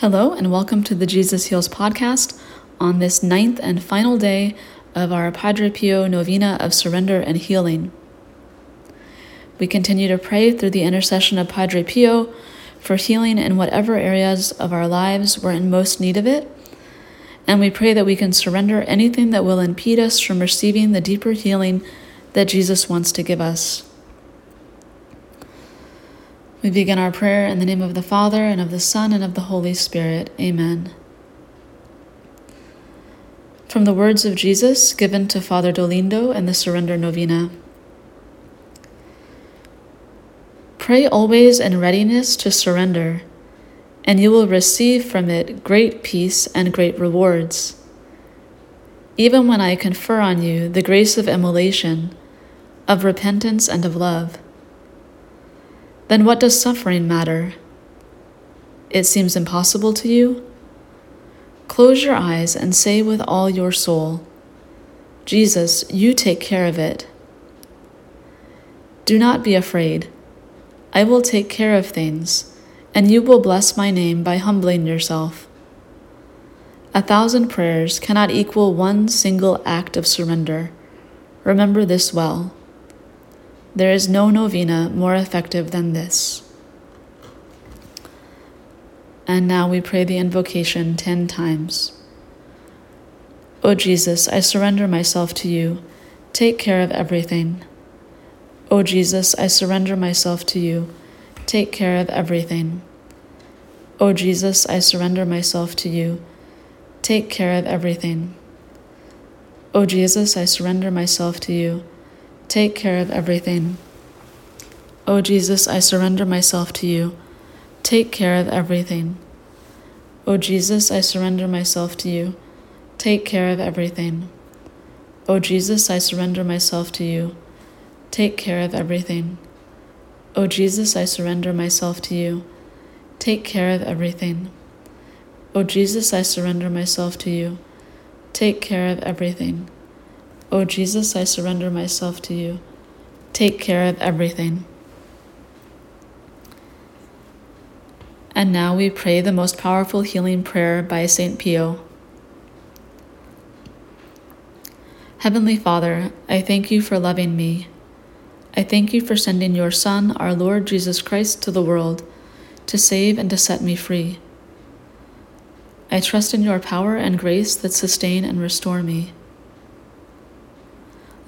Hello, and welcome to the Jesus Heals podcast on this ninth and final day of our Padre Pio Novena of Surrender and Healing. We continue to pray through the intercession of Padre Pio for healing in whatever areas of our lives we're in most need of it, and we pray that we can surrender anything that will impede us from receiving the deeper healing that Jesus wants to give us. We begin our prayer in the name of the Father, and of the Son, and of the Holy Spirit. Amen. From the words of Jesus given to Father Dolindo and the Surrender Novena. Pray always in readiness to surrender, and you will receive from it great peace and great rewards. Even when I confer on you the grace of immolation, of repentance, and of love then what does suffering matter? It seems impossible to you? Close your eyes and say with all your soul, Jesus, you take care of it. Do not be afraid. I will take care of things, and you will bless my name by humbling yourself. A thousand prayers cannot equal one single act of surrender. Remember this well. There is no novena more effective than this. And now we pray the invocation ten times. O Jesus, I surrender myself to you. Take care of everything. O Jesus, I surrender myself to you. Take care of everything. O Jesus, I surrender myself to you. Take care of everything. O Jesus, I surrender myself to you. Take care of everything. O Jesus, I surrender myself to you. Take care of everything. O Jesus, I surrender myself to you. Take care of everything. O Jesus, I surrender myself to you. Take care of everything. O Jesus, I surrender myself to you. Take care of everything. O Jesus, I surrender myself to you. Take care of everything. O Jesus, I surrender myself to you. Take care of everything. And now we pray the most powerful healing prayer by St. Pio. Heavenly Father, I thank you for loving me. I thank you for sending your Son, our Lord Jesus Christ, to the world to save and to set me free. I trust in your power and grace that sustain and restore me.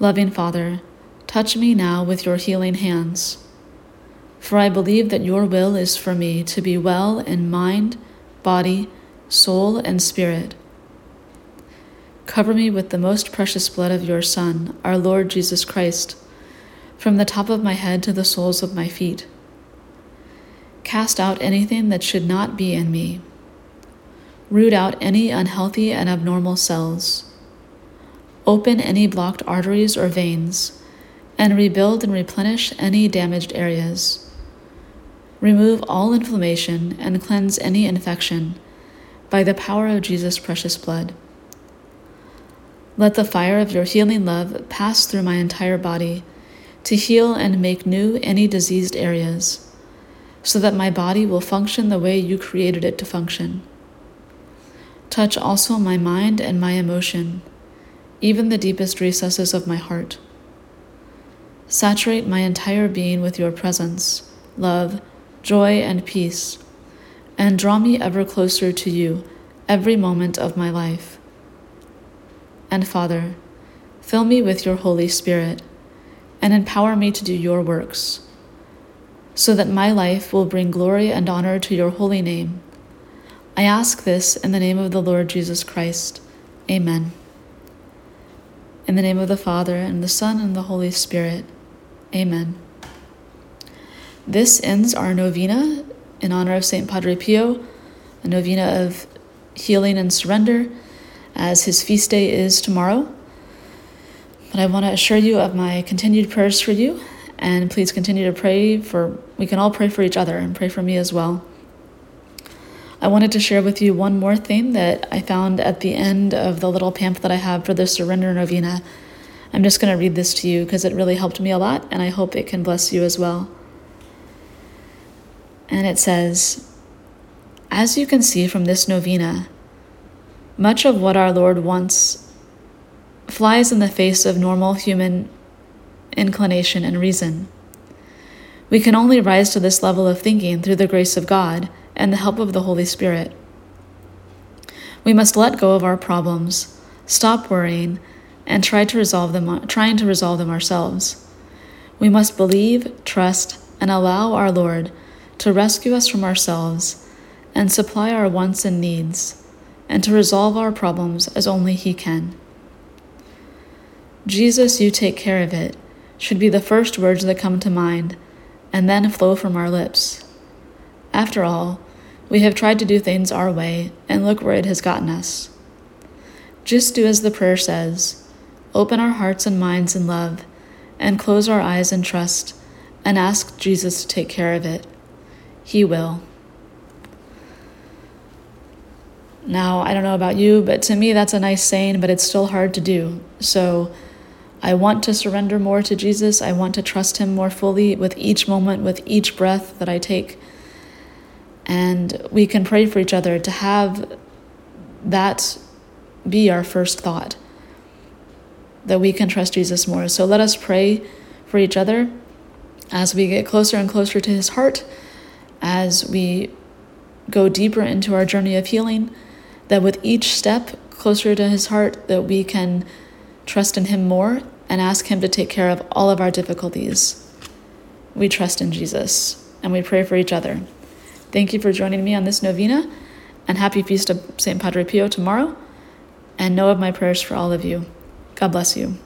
Loving Father, touch me now with your healing hands. For I believe that your will is for me to be well in mind, body, soul, and spirit. Cover me with the most precious blood of your Son, our Lord Jesus Christ, from the top of my head to the soles of my feet. Cast out anything that should not be in me. Root out any unhealthy and abnormal cells open any blocked arteries or veins, and rebuild and replenish any damaged areas. Remove all inflammation and cleanse any infection by the power of Jesus' precious blood. Let the fire of your healing love pass through my entire body to heal and make new any diseased areas, so that my body will function the way you created it to function. Touch also my mind and my emotion even the deepest recesses of my heart. Saturate my entire being with your presence, love, joy, and peace, and draw me ever closer to you every moment of my life. And Father, fill me with your Holy Spirit and empower me to do your works, so that my life will bring glory and honor to your holy name. I ask this in the name of the Lord Jesus Christ. Amen. In the name of the Father, and the Son, and the Holy Spirit. Amen. This ends our novena in honor of St. Padre Pio, a novena of healing and surrender, as his feast day is tomorrow. But I want to assure you of my continued prayers for you, and please continue to pray for, we can all pray for each other and pray for me as well. I wanted to share with you one more thing that I found at the end of the little pamphlet I have for the Surrender Novena. I'm just going to read this to you because it really helped me a lot, and I hope it can bless you as well. And it says, As you can see from this novena, much of what our Lord wants flies in the face of normal human inclination and reason. We can only rise to this level of thinking through the grace of God and the help of the Holy Spirit. We must let go of our problems, stop worrying, and try to resolve them, trying to resolve them ourselves. We must believe, trust, and allow our Lord to rescue us from ourselves and supply our wants and needs, and to resolve our problems as only He can. Jesus, you take care of it, should be the first words that come to mind, and then flow from our lips. After all, we have tried to do things our way, and look where it has gotten us. Just do as the prayer says open our hearts and minds in love, and close our eyes in trust, and ask Jesus to take care of it. He will. Now, I don't know about you, but to me that's a nice saying, but it's still hard to do. So I want to surrender more to Jesus. I want to trust Him more fully with each moment, with each breath that I take. And we can pray for each other to have that be our first thought that we can trust Jesus more. So let us pray for each other as we get closer and closer to His heart, as we go deeper into our journey of healing that with each step closer to His heart, that we can trust in Him more and ask Him to take care of all of our difficulties. We trust in Jesus and we pray for each other. Thank you for joining me on this novena, and happy feast of St. Padre Pio tomorrow. And know of my prayers for all of you. God bless you.